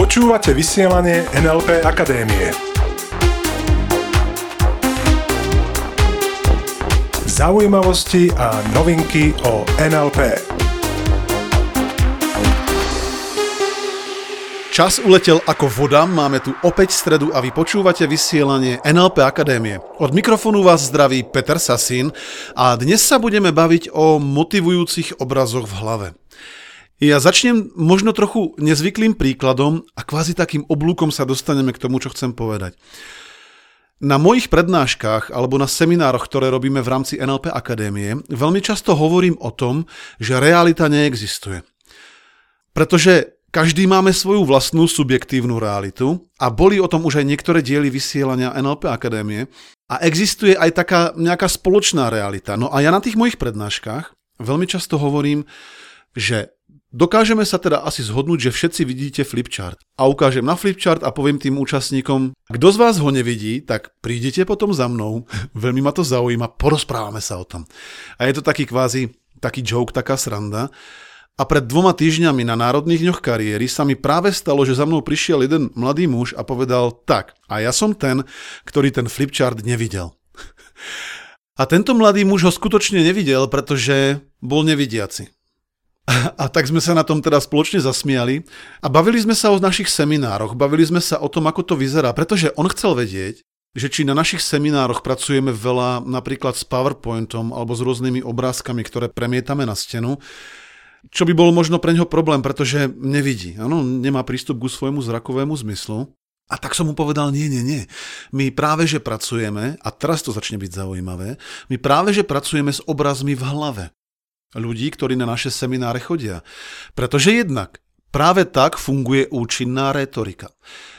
Počúvate vysielanie NLP Akadémie. Zaujímavosti a novinky o NLP. Čas uletel ako voda, máme tu opäť stredu a vy počúvate vysielanie NLP Akadémie. Od mikrofónu vás zdraví Peter Sasín a dnes sa budeme baviť o motivujúcich obrazoch v hlave. Ja začnem možno trochu nezvyklým príkladom a kvázi takým oblúkom sa dostaneme k tomu, čo chcem povedať. Na mojich prednáškach alebo na seminároch, ktoré robíme v rámci NLP Akadémie, veľmi často hovorím o tom, že realita neexistuje. Pretože každý máme svoju vlastnú subjektívnu realitu a boli o tom už aj niektoré diely vysielania NLP Akadémie a existuje aj taká nejaká spoločná realita. No a ja na tých mojich prednáškach veľmi často hovorím, že dokážeme sa teda asi zhodnúť, že všetci vidíte flipchart. A ukážem na flipchart a poviem tým účastníkom, kto z vás ho nevidí, tak prídete potom za mnou, veľmi ma to zaujíma, porozprávame sa o tom. A je to taký kvázi, taký joke, taká sranda. A pred dvoma týždňami na Národných dňoch kariéry sa mi práve stalo, že za mnou prišiel jeden mladý muž a povedal tak, a ja som ten, ktorý ten flipchart nevidel. A tento mladý muž ho skutočne nevidel, pretože bol nevidiaci. A tak sme sa na tom teda spoločne zasmiali a bavili sme sa o našich seminároch, bavili sme sa o tom, ako to vyzerá, pretože on chcel vedieť, že či na našich seminároch pracujeme veľa napríklad s PowerPointom alebo s rôznymi obrázkami, ktoré premietame na stenu čo by bol možno pre neho problém, pretože nevidí. Ano, nemá prístup ku svojmu zrakovému zmyslu. A tak som mu povedal, nie, nie, nie. My práve, že pracujeme, a teraz to začne byť zaujímavé, my práve, že pracujeme s obrazmi v hlave ľudí, ktorí na naše semináre chodia. Pretože jednak práve tak funguje účinná retorika.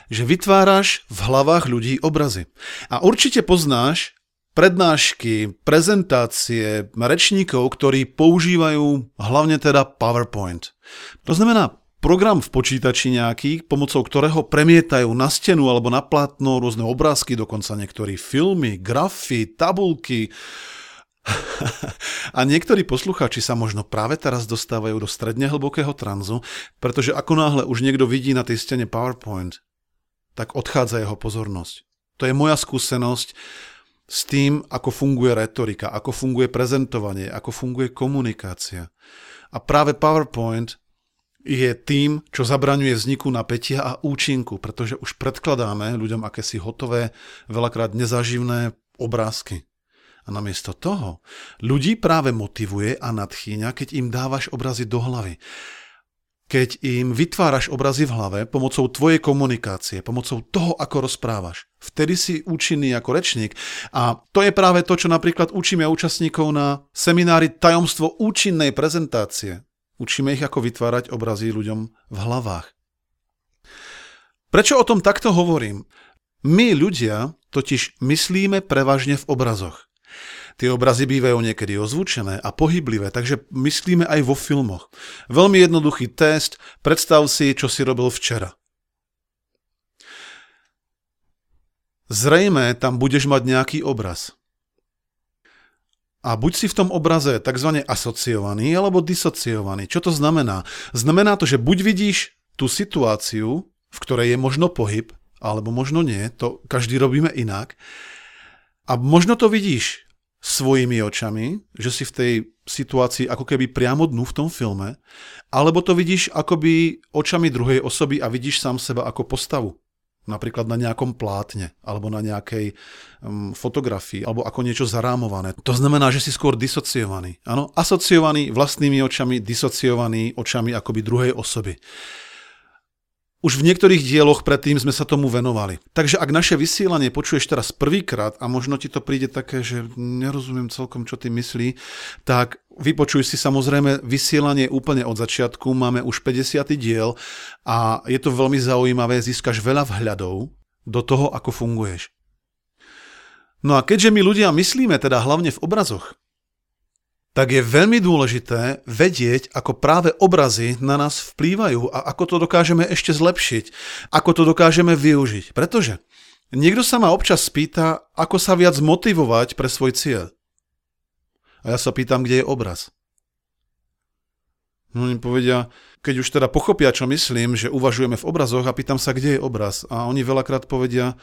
Že vytváraš v hlavách ľudí obrazy. A určite poznáš prednášky, prezentácie rečníkov, ktorí používajú hlavne teda PowerPoint. To znamená program v počítači nejaký, pomocou ktorého premietajú na stenu alebo na plátno rôzne obrázky, dokonca niektorí filmy, grafy, tabulky. A niektorí poslucháči sa možno práve teraz dostávajú do stredne hlbokého tranzu, pretože ako náhle už niekto vidí na tej stene PowerPoint, tak odchádza jeho pozornosť. To je moja skúsenosť s tým, ako funguje retorika, ako funguje prezentovanie, ako funguje komunikácia. A práve PowerPoint je tým, čo zabraňuje vzniku napätia a účinku, pretože už predkladáme ľuďom akési hotové, veľakrát nezaživné obrázky. A namiesto toho ľudí práve motivuje a nadchýňa, keď im dávaš obrazy do hlavy keď im vytváraš obrazy v hlave pomocou tvojej komunikácie, pomocou toho, ako rozprávaš. Vtedy si účinný ako rečník. A to je práve to, čo napríklad učíme účastníkov na seminári Tajomstvo účinnej prezentácie. Učíme ich, ako vytvárať obrazy ľuďom v hlavách. Prečo o tom takto hovorím? My ľudia totiž myslíme prevažne v obrazoch. Tie obrazy bývajú niekedy ozvučené a pohyblivé, takže myslíme aj vo filmoch. Veľmi jednoduchý test, predstav si, čo si robil včera. Zrejme tam budeš mať nejaký obraz. A buď si v tom obraze tzv. asociovaný alebo disociovaný. Čo to znamená? Znamená to, že buď vidíš tú situáciu, v ktorej je možno pohyb, alebo možno nie, to každý robíme inak. A možno to vidíš svojimi očami, že si v tej situácii ako keby priamo dnu v tom filme, alebo to vidíš akoby očami druhej osoby a vidíš sám seba ako postavu. Napríklad na nejakom plátne, alebo na nejakej um, fotografii, alebo ako niečo zarámované. To znamená, že si skôr disociovaný. Áno, asociovaný vlastnými očami, disociovaný očami akoby druhej osoby. Už v niektorých dieloch predtým sme sa tomu venovali. Takže ak naše vysielanie počuješ teraz prvýkrát a možno ti to príde také, že nerozumiem celkom, čo ty myslí, tak vypočuj si samozrejme vysielanie úplne od začiatku. Máme už 50. diel a je to veľmi zaujímavé, získaš veľa vhľadov do toho, ako funguješ. No a keďže my ľudia myslíme teda hlavne v obrazoch, tak je veľmi dôležité vedieť, ako práve obrazy na nás vplývajú a ako to dokážeme ešte zlepšiť, ako to dokážeme využiť. Pretože niekto sa ma občas spýta, ako sa viac motivovať pre svoj cieľ. A ja sa pýtam, kde je obraz. No oni povedia, keď už teda pochopia, čo myslím, že uvažujeme v obrazoch a pýtam sa, kde je obraz. A oni veľakrát povedia,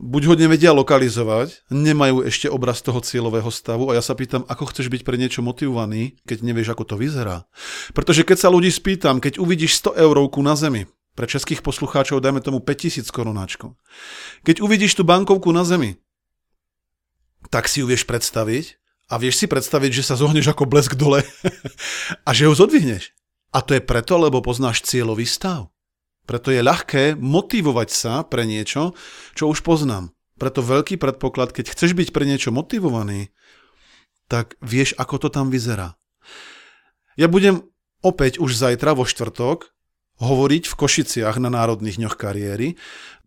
buď ho nevedia lokalizovať, nemajú ešte obraz toho cieľového stavu a ja sa pýtam, ako chceš byť pre niečo motivovaný, keď nevieš, ako to vyzerá. Pretože keď sa ľudí spýtam, keď uvidíš 100 eurovku na zemi, pre českých poslucháčov dajme tomu 5000 korunáčko. Keď uvidíš tú bankovku na zemi, tak si ju vieš predstaviť a vieš si predstaviť, že sa zohneš ako blesk dole a že ho zodvihneš. A to je preto, lebo poznáš cieľový stav. Preto je ľahké motivovať sa pre niečo, čo už poznám. Preto veľký predpoklad, keď chceš byť pre niečo motivovaný, tak vieš, ako to tam vyzerá. Ja budem opäť už zajtra vo štvrtok hovoriť v Košiciach na Národných dňoch kariéry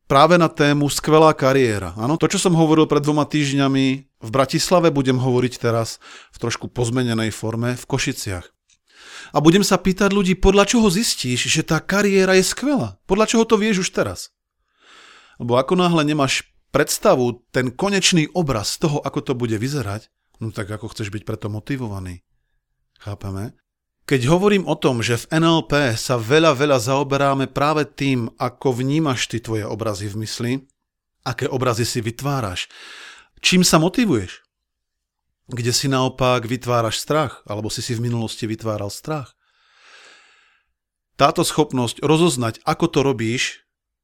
práve na tému skvelá kariéra. Áno, to, čo som hovoril pred dvoma týždňami v Bratislave, budem hovoriť teraz v trošku pozmenenej forme v Košiciach a budem sa pýtať ľudí, podľa čoho zistíš, že tá kariéra je skvelá? Podľa čoho to vieš už teraz? Lebo ako náhle nemáš predstavu, ten konečný obraz toho, ako to bude vyzerať, no tak ako chceš byť preto motivovaný? Chápeme? Keď hovorím o tom, že v NLP sa veľa, veľa zaoberáme práve tým, ako vnímaš ty tvoje obrazy v mysli, aké obrazy si vytváraš, čím sa motivuješ, kde si naopak vytváraš strach, alebo si si v minulosti vytváral strach. Táto schopnosť rozoznať, ako to robíš,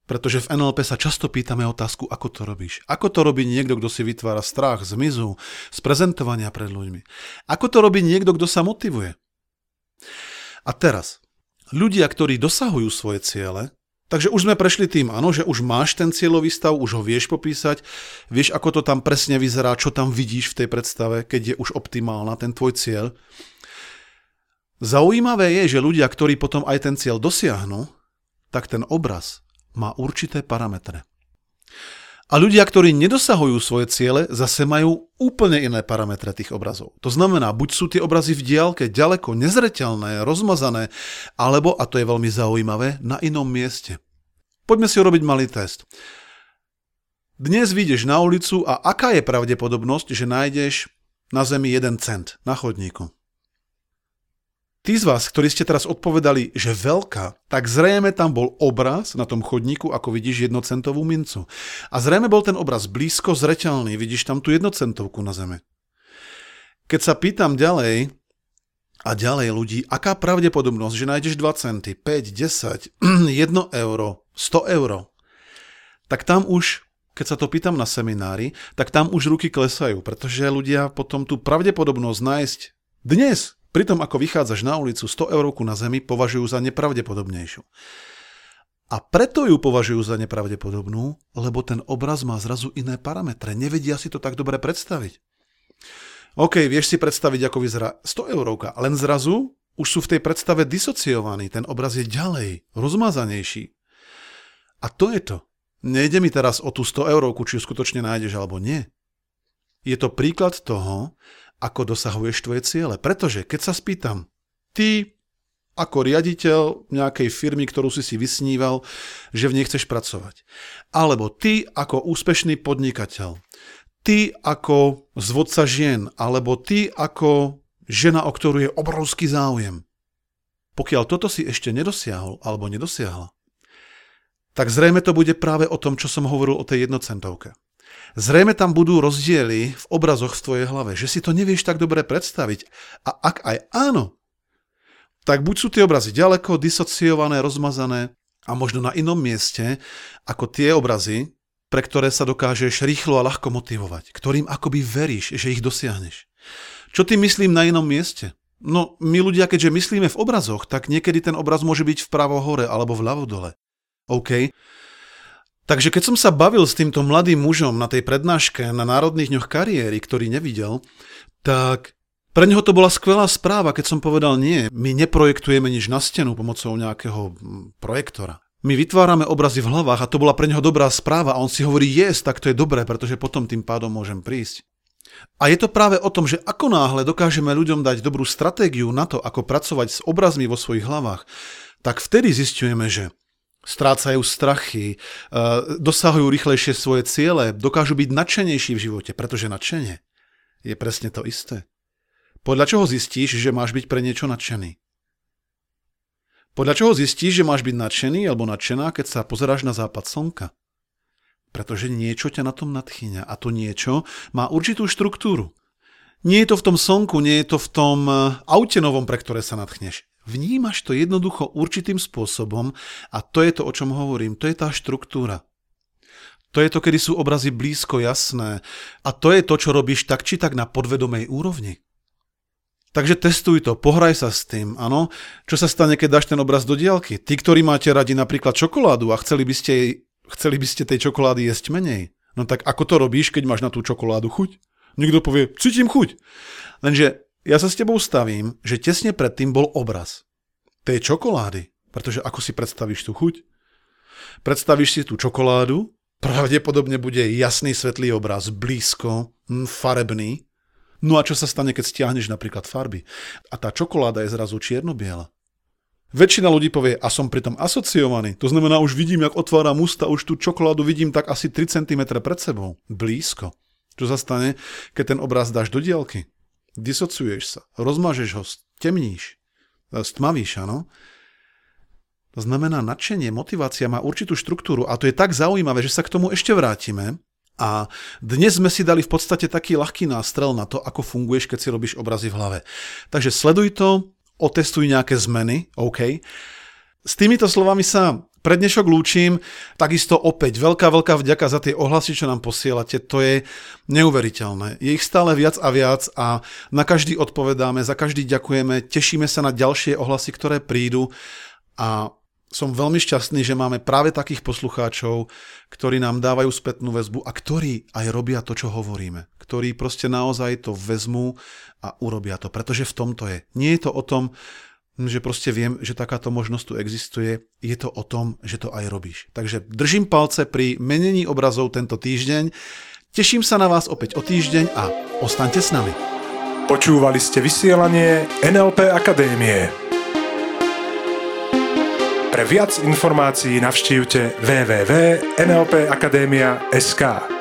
pretože v NLP sa často pýtame otázku, ako to robíš. Ako to robí niekto, kto si vytvára strach z mizu, z prezentovania pred ľuďmi. Ako to robí niekto, kto sa motivuje. A teraz, ľudia, ktorí dosahujú svoje ciele, Takže už sme prešli tým, áno, že už máš ten cieľový stav, už ho vieš popísať, vieš, ako to tam presne vyzerá, čo tam vidíš v tej predstave, keď je už optimálna ten tvoj cieľ. Zaujímavé je, že ľudia, ktorí potom aj ten cieľ dosiahnu, tak ten obraz má určité parametre. A ľudia, ktorí nedosahujú svoje ciele, zase majú úplne iné parametre tých obrazov. To znamená, buď sú tie obrazy v diálke ďaleko nezreteľné, rozmazané, alebo, a to je veľmi zaujímavé, na inom mieste. Poďme si urobiť malý test. Dnes vyjdeš na ulicu a aká je pravdepodobnosť, že nájdeš na zemi 1 cent na chodníku? Tí z vás, ktorí ste teraz odpovedali, že veľká, tak zrejme tam bol obraz na tom chodníku, ako vidíš jednocentovú mincu. A zrejme bol ten obraz blízko zreteľný, vidíš tam tú jednocentovku na zeme. Keď sa pýtam ďalej a ďalej ľudí, aká pravdepodobnosť, že nájdeš 2 centy, 5, 10, 1 euro, 100 euro, tak tam už keď sa to pýtam na seminári, tak tam už ruky klesajú, pretože ľudia potom tú pravdepodobnosť nájsť dnes pri tom, ako vychádzaš na ulicu 100 eurovku na zemi, považujú za nepravdepodobnejšiu. A preto ju považujú za nepravdepodobnú, lebo ten obraz má zrazu iné parametre. Nevedia si to tak dobre predstaviť. OK, vieš si predstaviť, ako vyzerá 100 eurovka, len zrazu už sú v tej predstave disociovaní. Ten obraz je ďalej, rozmazanejší. A to je to. Nejde mi teraz o tú 100 eurovku, či ju skutočne nájdeš alebo nie. Je to príklad toho, ako dosahuješ tvoje ciele. Pretože keď sa spýtam, ty ako riaditeľ nejakej firmy, ktorú si si vysníval, že v nej chceš pracovať. Alebo ty ako úspešný podnikateľ. Ty ako zvodca žien. Alebo ty ako žena, o ktorú je obrovský záujem. Pokiaľ toto si ešte nedosiahol alebo nedosiahla, tak zrejme to bude práve o tom, čo som hovoril o tej jednocentovke. Zrejme tam budú rozdiely v obrazoch v tvojej hlave, že si to nevieš tak dobre predstaviť. A ak aj áno, tak buď sú tie obrazy ďaleko, disociované, rozmazané a možno na inom mieste ako tie obrazy, pre ktoré sa dokážeš rýchlo a ľahko motivovať, ktorým akoby veríš, že ich dosiahneš. Čo ty myslím na inom mieste? No, my ľudia, keďže myslíme v obrazoch, tak niekedy ten obraz môže byť vpravo hore alebo vľavo dole. OK, Takže keď som sa bavil s týmto mladým mužom na tej prednáške na Národných dňoch kariéry, ktorý nevidel, tak pre neho to bola skvelá správa, keď som povedal nie, my neprojektujeme nič na stenu pomocou nejakého projektora. My vytvárame obrazy v hlavách a to bola pre neho dobrá správa a on si hovorí, yes, tak to je dobré, pretože potom tým pádom môžem prísť. A je to práve o tom, že ako náhle dokážeme ľuďom dať dobrú stratégiu na to, ako pracovať s obrazmi vo svojich hlavách, tak vtedy zistujeme, že strácajú strachy, e, dosahujú rýchlejšie svoje ciele, dokážu byť nadšenejší v živote, pretože nadšenie je presne to isté. Podľa čoho zistíš, že máš byť pre niečo nadšený? Podľa čoho zistíš, že máš byť nadšený alebo nadšená, keď sa pozeráš na západ slnka? Pretože niečo ťa na tom nadchýňa a to niečo má určitú štruktúru. Nie je to v tom slnku, nie je to v tom eh, aute novom, pre ktoré sa nadchneš. Vnímaš to jednoducho určitým spôsobom a to je to, o čom hovorím. To je tá štruktúra. To je to, kedy sú obrazy blízko, jasné. A to je to, čo robíš tak či tak na podvedomej úrovni. Takže testuj to, pohraj sa s tým, áno. Čo sa stane, keď dáš ten obraz do diálky? Tí, ktorí máte radi napríklad čokoládu a chceli by ste, chceli by ste tej čokolády jesť menej, no tak ako to robíš, keď máš na tú čokoládu chuť? Niekto povie, cítim chuť. Lenže ja sa s tebou stavím, že tesne predtým bol obraz tej čokolády, pretože ako si predstavíš tú chuť? Predstavíš si tú čokoládu, pravdepodobne bude jasný svetlý obraz, blízko, hm, farebný. No a čo sa stane, keď stiahneš napríklad farby? A tá čokoláda je zrazu čierno-biela. Väčšina ľudí povie, a som pritom asociovaný. To znamená, už vidím, jak otváram ústa, už tú čokoládu vidím tak asi 3 cm pred sebou. Blízko. Čo sa stane, keď ten obraz dáš do dielky? Disociuješ sa, rozmažeš ho, temníš, stmavíš, áno? To znamená, nadšenie, motivácia má určitú štruktúru a to je tak zaujímavé, že sa k tomu ešte vrátime. A dnes sme si dali v podstate taký ľahký nástrel na to, ako funguješ, keď si robíš obrazy v hlave. Takže sleduj to, otestuj nejaké zmeny, OK. S týmito slovami sa pre dnešok lúčim, takisto opäť veľká, veľká vďaka za tie ohlasy, čo nám posielate, to je neuveriteľné. Je ich stále viac a viac a na každý odpovedáme, za každý ďakujeme, tešíme sa na ďalšie ohlasy, ktoré prídu a som veľmi šťastný, že máme práve takých poslucháčov, ktorí nám dávajú spätnú väzbu a ktorí aj robia to, čo hovoríme. Ktorí proste naozaj to vezmú a urobia to, pretože v tom to je. Nie je to o tom, že proste viem, že takáto možnosť tu existuje, je to o tom, že to aj robíš. Takže držím palce pri menení obrazov tento týždeň. Teším sa na vás opäť o týždeň a ostaňte s nami. Počúvali ste vysielanie NLP Akadémie. Pre viac informácií navštívte www.nlpakademia.sk.